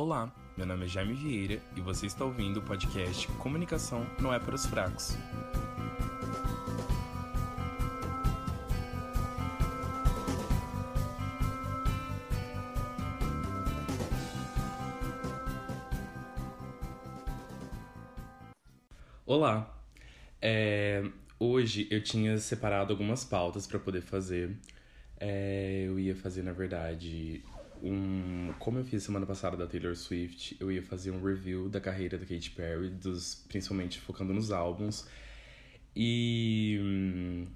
Olá, meu nome é Jaime Vieira e você está ouvindo o podcast Comunicação não é para os fracos. Olá, é, hoje eu tinha separado algumas pautas para poder fazer. É, eu ia fazer, na verdade, um. Como eu fiz semana passada da Taylor Swift, eu ia fazer um review da carreira da Katy Perry, dos, principalmente focando nos álbuns. E. Hum,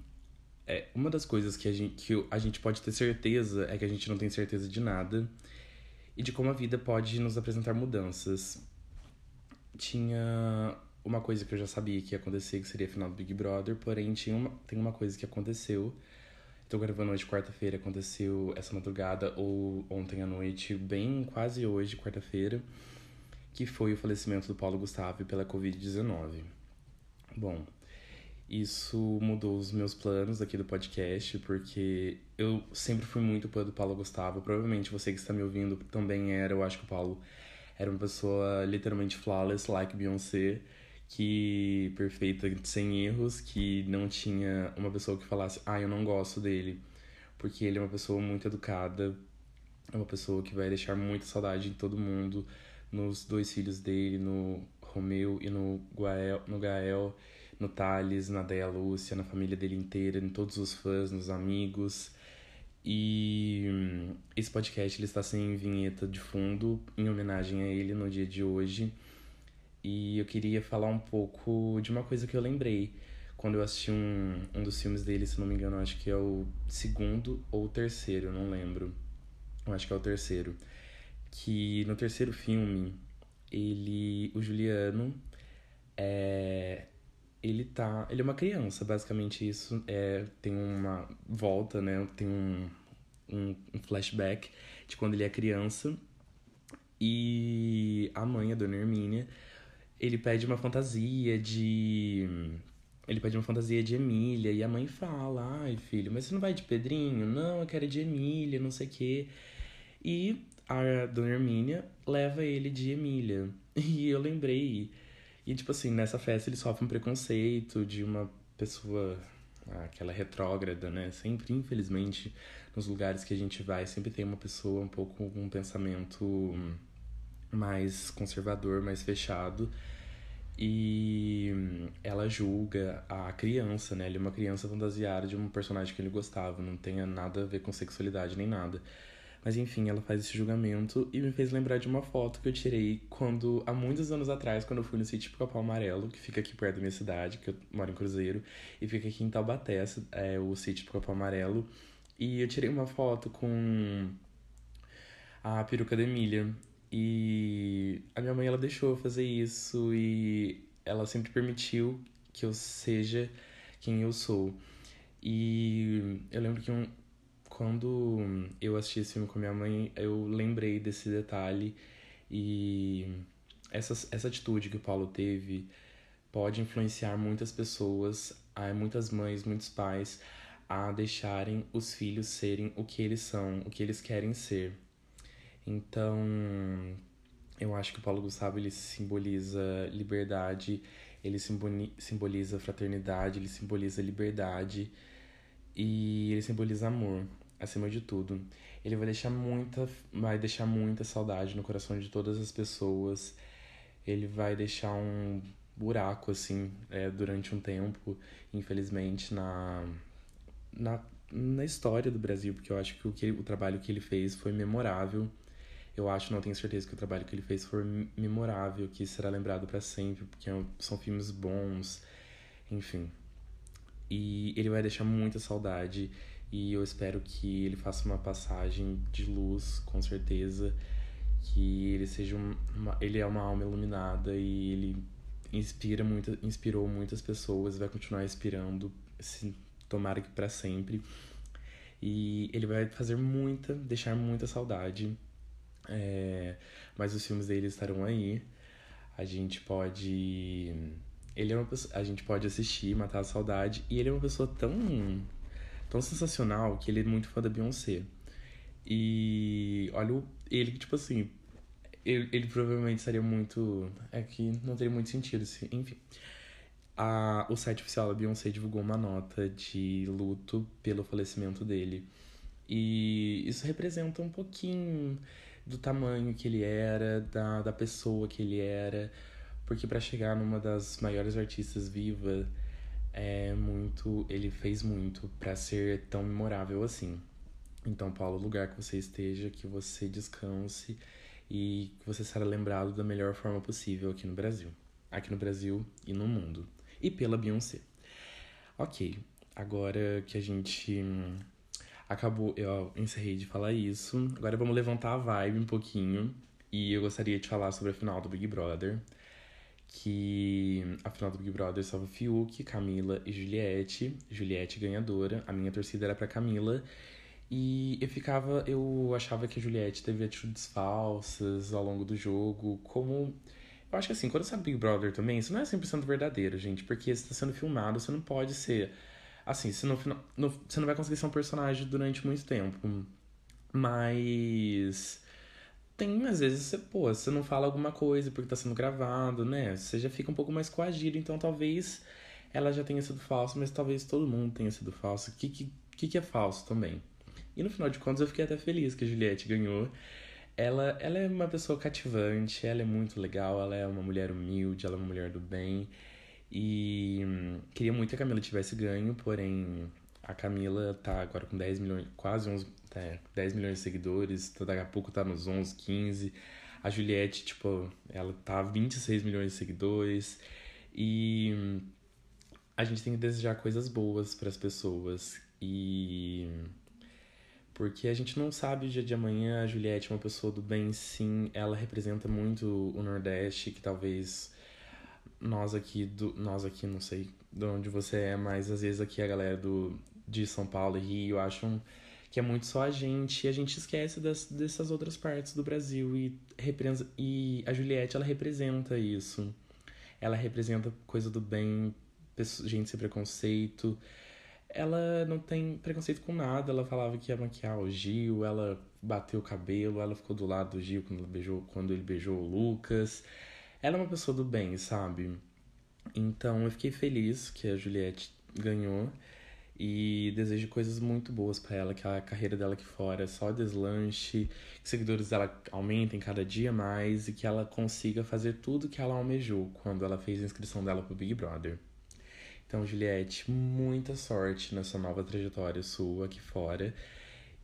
é, uma das coisas que a, gente, que a gente pode ter certeza é que a gente não tem certeza de nada e de como a vida pode nos apresentar mudanças. Tinha uma coisa que eu já sabia que ia acontecer, que seria a final do Big Brother, porém tinha uma, tem uma coisa que aconteceu. Tô gravando hoje, quarta-feira, aconteceu essa madrugada ou ontem à noite, bem quase hoje, quarta-feira, que foi o falecimento do Paulo Gustavo pela Covid-19. Bom, isso mudou os meus planos aqui do podcast, porque eu sempre fui muito fã do Paulo Gustavo. Provavelmente você que está me ouvindo também era. Eu acho que o Paulo era uma pessoa literalmente flawless, like Beyoncé que perfeita, sem erros, que não tinha uma pessoa que falasse, ah, eu não gosto dele, porque ele é uma pessoa muito educada, é uma pessoa que vai deixar muita saudade em todo mundo, nos dois filhos dele, no Romeu e no Gael, no Gael, no Thales, na Deia Lúcia, na família dele inteira, em todos os fãs, nos amigos. E esse podcast ele está sem vinheta de fundo, em homenagem a ele no dia de hoje. E eu queria falar um pouco de uma coisa que eu lembrei quando eu assisti um, um dos filmes dele, se não me engano, acho que é o segundo ou o terceiro, não lembro. Eu acho que é o terceiro. Que no terceiro filme, ele. O Juliano é. Ele tá. Ele é uma criança, basicamente isso. É, tem uma volta, né? Tem um, um, um flashback de quando ele é criança. E a mãe, a dona Hermínia, ele pede uma fantasia de. Ele pede uma fantasia de Emília e a mãe fala: Ai, filho, mas você não vai de Pedrinho? Não, eu quero de Emília, não sei o quê. E a dona Hermínia leva ele de Emília. E eu lembrei. E, tipo assim, nessa festa ele sofre um preconceito de uma pessoa, aquela retrógrada, né? Sempre, infelizmente, nos lugares que a gente vai, sempre tem uma pessoa um pouco com um pensamento mais conservador, mais fechado. E ela julga a criança, né? Ele é uma criança fantasiada de um personagem que ele gostava, não tem nada a ver com sexualidade nem nada. Mas enfim, ela faz esse julgamento e me fez lembrar de uma foto que eu tirei quando, há muitos anos atrás, quando eu fui no sítio Capão Amarelo, que fica aqui perto da minha cidade, que eu moro em Cruzeiro, e fica aqui em Taubaté, é, o sítio Capão Amarelo. E eu tirei uma foto com a peruca da Emília. E a minha mãe ela deixou eu fazer isso e ela sempre permitiu que eu seja quem eu sou. E eu lembro que um, quando eu assisti esse filme com minha mãe, eu lembrei desse detalhe e essa, essa atitude que o Paulo teve pode influenciar muitas pessoas, muitas mães, muitos pais a deixarem os filhos serem o que eles são, o que eles querem ser. Então, eu acho que o Paulo Gustavo ele simboliza liberdade, ele simboliza fraternidade, ele simboliza liberdade e ele simboliza amor, acima de tudo. Ele vai deixar muita, vai deixar muita saudade no coração de todas as pessoas. Ele vai deixar um buraco assim é, durante um tempo, infelizmente na na, na história do Brasil, porque eu acho que o, que o trabalho que ele fez foi memorável eu acho, não tenho certeza que o trabalho que ele fez for memorável, que será lembrado para sempre, porque é são filmes bons, enfim. E ele vai deixar muita saudade e eu espero que ele faça uma passagem de luz, com certeza, que ele seja uma, ele é uma alma iluminada e ele inspira muito, inspirou muitas pessoas, vai continuar inspirando, se tomara que para sempre. E ele vai fazer muita, deixar muita saudade é, mas os filmes dele estarão aí. A gente pode. Ele é uma pessoa, A gente pode assistir, matar a saudade. E ele é uma pessoa tão. tão sensacional que ele é muito fã da Beyoncé. E olha, ele, tipo assim. ele, ele provavelmente estaria muito. É que não teria muito sentido, se, enfim. A, o site oficial da Beyoncé divulgou uma nota de luto pelo falecimento dele. E isso representa um pouquinho do tamanho que ele era, da, da pessoa que ele era. Porque para chegar numa das maiores artistas vivas, é muito. Ele fez muito para ser tão memorável assim. Então, Paulo, lugar que você esteja, que você descanse e que você será lembrado da melhor forma possível aqui no Brasil. Aqui no Brasil e no mundo. E pela Beyoncé. Ok, agora que a gente acabou, eu encerrei de falar isso, agora vamos levantar a vibe um pouquinho. E eu gostaria de falar sobre a final do Big Brother. Que a final do Big Brother estava Fiuk, Camila e Juliette. Juliette ganhadora. A minha torcida era pra Camila. E eu ficava. Eu achava que a Juliette teve atitudes falsas ao longo do jogo. Como. Eu acho que assim, quando você é Big Brother também, isso não é 100% verdadeiro, gente. Porque você tá sendo filmado, você não pode ser. Assim, você não, no, você não vai conseguir ser um personagem durante muito tempo. Mas. Tem, às vezes, você, pô, você não fala alguma coisa porque tá sendo gravado, né? Você já fica um pouco mais coagido, então talvez ela já tenha sido falsa, mas talvez todo mundo tenha sido falso. O que, que, que é falso também? E no final de contas eu fiquei até feliz que a Juliette ganhou. Ela, ela é uma pessoa cativante, ela é muito legal, ela é uma mulher humilde, ela é uma mulher do bem. E queria muito que a Camila tivesse ganho, porém a Camila tá agora com 10 milhões, quase 11, é, 10 milhões de seguidores, tá, daqui a pouco tá nos 11, 15. A Juliette, tipo, ela tá 26 milhões de seguidores. E a gente tem que desejar coisas boas para as pessoas. E porque a gente não sabe o dia de amanhã. A Juliette é uma pessoa do bem, sim. Ela representa muito o Nordeste, que talvez nós aqui, do, nós aqui, não sei de onde você é, mas às vezes aqui a galera do, de São Paulo e Rio acham que é muito só a gente e a gente esquece das, dessas outras partes do Brasil e, e a Juliette, ela representa isso. Ela representa coisa do bem, gente sem preconceito, ela não tem preconceito com nada. Ela falava que ia maquiar o Gil, ela bateu o cabelo, ela ficou do lado do Gil quando beijou, quando ele beijou o Lucas. Ela é uma pessoa do bem, sabe? Então eu fiquei feliz que a Juliette ganhou e desejo coisas muito boas para ela, que a carreira dela aqui fora é só deslanche, que seguidores dela aumentem cada dia mais e que ela consiga fazer tudo que ela almejou quando ela fez a inscrição dela pro Big Brother. Então, Juliette, muita sorte nessa nova trajetória sua aqui fora.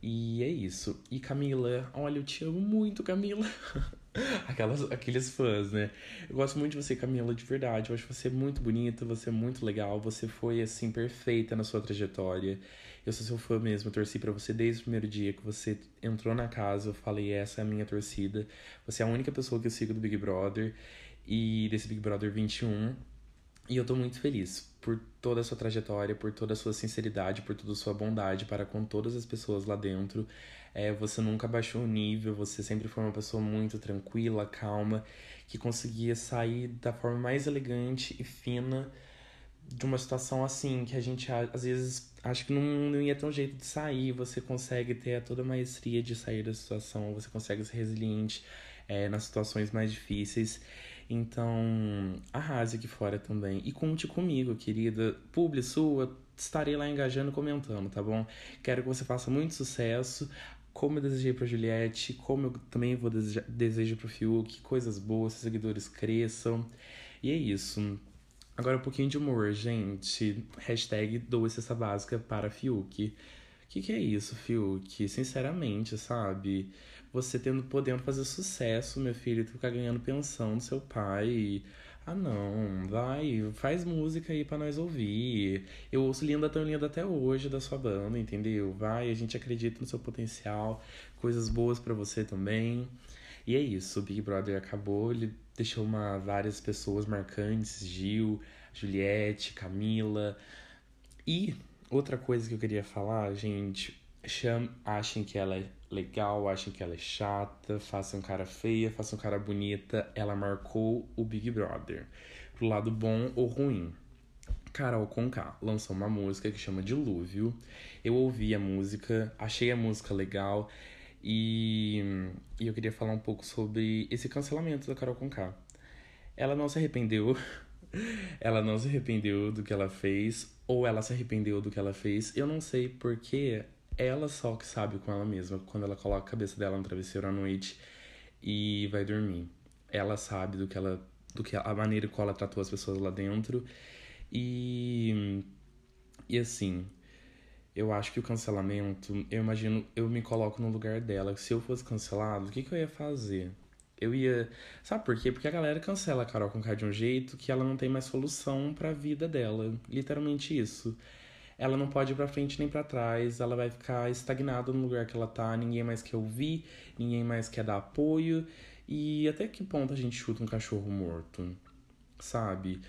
E é isso. E Camila, olha, eu te amo muito, Camila. Aquelas, aqueles fãs, né? Eu gosto muito de você, Camila, de verdade. Eu acho você muito bonita, você é muito legal. Você foi, assim, perfeita na sua trajetória. Eu sou seu fã mesmo. Eu torci para você desde o primeiro dia que você entrou na casa. Eu falei, essa é a minha torcida. Você é a única pessoa que eu sigo do Big Brother. E desse Big Brother 21. E eu tô muito feliz por toda a sua trajetória, por toda a sua sinceridade, por toda a sua bondade para com todas as pessoas lá dentro. É, você nunca baixou o nível, você sempre foi uma pessoa muito tranquila, calma, que conseguia sair da forma mais elegante e fina de uma situação assim, que a gente às vezes acha que não, não ia ter um jeito de sair. Você consegue ter toda a maestria de sair da situação, você consegue ser resiliente é, nas situações mais difíceis. Então, arrase aqui fora também. E conte comigo, querida. Publi sua, estarei lá engajando, comentando, tá bom? Quero que você faça muito sucesso. Como eu desejei pra Juliette, como eu também vou desejar, desejo pro Fiuk, coisas boas, seus seguidores cresçam. E é isso. Agora um pouquinho de humor, gente. Hashtag doce essa básica para Fiuk. O que, que é isso, Fiuk? Sinceramente, sabe? Você tendo podendo fazer sucesso, meu filho, tu ficar ganhando pensão do seu pai. E, ah, não, vai, faz música aí para nós ouvir. Eu ouço Linda Tão Linda até hoje da sua banda, entendeu? Vai, a gente acredita no seu potencial, coisas boas para você também. E é isso, o Big Brother acabou, ele deixou uma, várias pessoas marcantes, Gil, Juliette, Camila. E outra coisa que eu queria falar, gente, cham, achem que ela é legal, achem que ela é chata, façam cara feia, façam cara bonita. Ela marcou o Big Brother. Pro lado bom ou ruim. Carol Conká lançou uma música que chama Dilúvio. Eu ouvi a música, achei a música legal E, e eu queria falar um pouco sobre esse cancelamento da Carol Conká. Ela não se arrependeu. ela não se arrependeu do que ela fez. Ou ela se arrependeu do que ela fez. Eu não sei porque ela só que sabe com ela mesma. Quando ela coloca a cabeça dela no travesseiro à noite e vai dormir. Ela sabe do que ela. do que a maneira como ela tratou as pessoas lá dentro. E. E assim, eu acho que o cancelamento, eu imagino, eu me coloco no lugar dela. Se eu fosse cancelado, o que, que eu ia fazer? Eu ia. Sabe por quê? Porque a galera cancela a Carol com de um jeito que ela não tem mais solução pra vida dela. Literalmente isso. Ela não pode ir pra frente nem para trás, ela vai ficar estagnada no lugar que ela tá, ninguém mais quer ouvir, ninguém mais quer dar apoio. E até que ponto a gente chuta um cachorro morto? Sabe?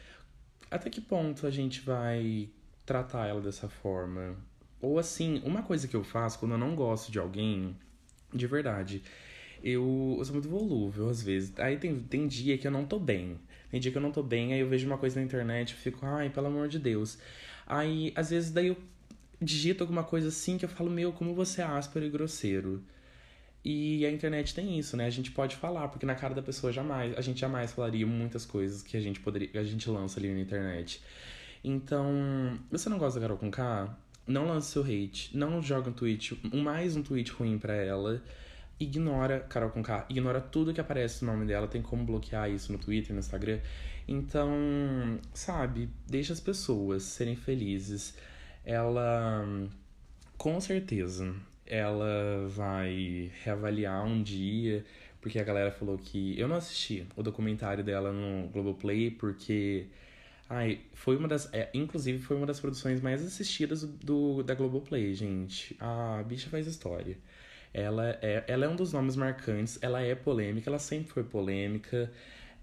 Até que ponto a gente vai tratar ela dessa forma? Ou assim, uma coisa que eu faço quando eu não gosto de alguém, de verdade, eu, eu sou muito volúvel às vezes. Aí tem, tem dia que eu não tô bem. Tem dia que eu não tô bem, aí eu vejo uma coisa na internet e fico, ai, pelo amor de Deus. Aí, às vezes, daí eu digito alguma coisa assim que eu falo, meu, como você é áspero e grosseiro. E a internet tem isso, né? A gente pode falar, porque na cara da pessoa jamais, a gente jamais falaria muitas coisas que a gente poderia, a gente lança ali na internet. Então, você não gosta da Carol com K? Não lance seu hate. Não joga um tweet, mais um tweet ruim para ela. Ignora Carol com K. Ignora tudo que aparece no nome dela. Tem como bloquear isso no Twitter, no Instagram. Então, sabe, deixa as pessoas serem felizes. Ela, com certeza, ela vai reavaliar um dia, porque a galera falou que. Eu não assisti o documentário dela no Globoplay, porque Ai, foi uma das. É, inclusive, foi uma das produções mais assistidas do, da Globoplay, gente. A bicha faz história. Ela é, ela é um dos nomes marcantes, ela é polêmica, ela sempre foi polêmica.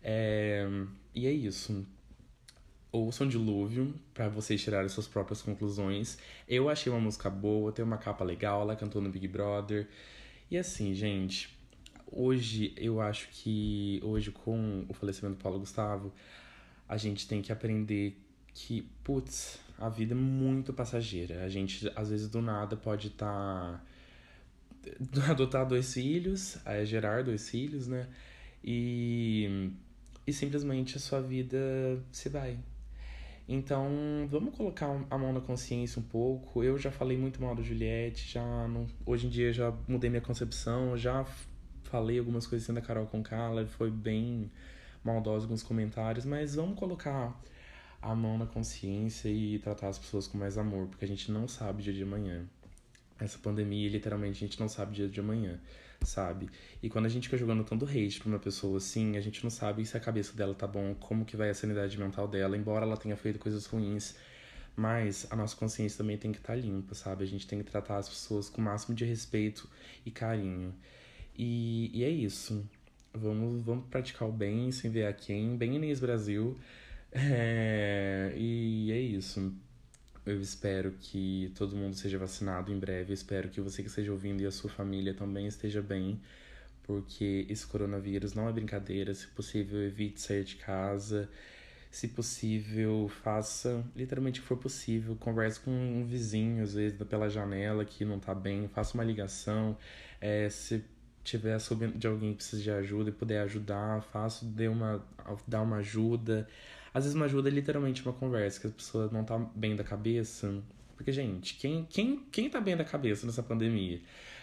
É, e é isso. Ouçam Dilúvio para vocês tirarem suas próprias conclusões. Eu achei uma música boa, tem uma capa legal, ela cantou no Big Brother. E assim, gente, hoje eu acho que. Hoje, com o falecimento do Paulo Gustavo a gente tem que aprender que, putz, a vida é muito passageira. A gente, às vezes, do nada pode estar. Tá... adotar dois filhos, é, gerar dois filhos, né? E, e simplesmente a sua vida se vai. Então, vamos colocar a mão na consciência um pouco. Eu já falei muito mal da Juliette, já não, hoje em dia já mudei minha concepção, já falei algumas coisas assim da Carol com Carla, foi bem maldosos alguns comentários, mas vamos colocar a mão na consciência e tratar as pessoas com mais amor, porque a gente não sabe dia de amanhã. Essa pandemia, literalmente, a gente não sabe o dia de amanhã, sabe? E quando a gente fica jogando tanto hate pra uma pessoa assim, a gente não sabe se a cabeça dela tá bom, como que vai a sanidade mental dela, embora ela tenha feito coisas ruins. Mas a nossa consciência também tem que estar tá limpa, sabe? A gente tem que tratar as pessoas com o máximo de respeito e carinho. E, e é isso. Vamos, vamos praticar o bem sem ver a quem, bem Inês Brasil. É, e é isso. Eu espero que todo mundo seja vacinado em breve. Eu espero que você que esteja ouvindo e a sua família também esteja bem, porque esse coronavírus não é brincadeira. Se possível, evite sair de casa. Se possível, faça literalmente o que for possível. Converse com um vizinho, às vezes, pela janela que não tá bem. Faça uma ligação. É, se tiver soube de alguém que precisa de ajuda e puder ajudar, faço, dê uma, dá uma ajuda. Às vezes uma ajuda é literalmente uma conversa, que a pessoa não tá bem da cabeça. Porque, gente, quem, quem, quem tá bem da cabeça nessa pandemia?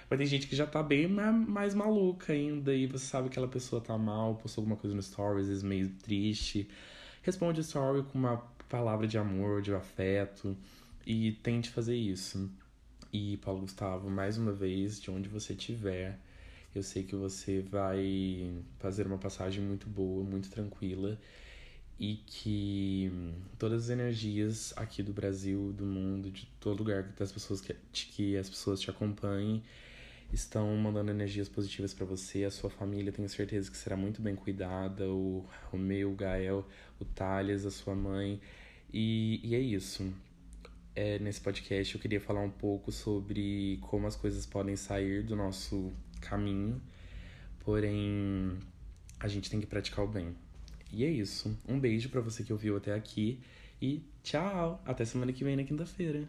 Mas tem gente que já tá bem mais maluca ainda, e você sabe que aquela pessoa tá mal, postou alguma coisa no story, às vezes meio triste. Responde o story com uma palavra de amor, de afeto, e tente fazer isso. E, Paulo Gustavo, mais uma vez, de onde você estiver, eu sei que você vai fazer uma passagem muito boa, muito tranquila e que todas as energias aqui do Brasil, do mundo, de todo lugar das pessoas que, que as pessoas te acompanhem estão mandando energias positivas para você, a sua família, tenho certeza que será muito bem cuidada, o Romeu, o Gael, o Thales, a sua mãe. E, e é isso. É, nesse podcast eu queria falar um pouco sobre como as coisas podem sair do nosso caminho, porém a gente tem que praticar o bem. E é isso. Um beijo para você que ouviu até aqui e tchau! Até semana que vem na quinta-feira.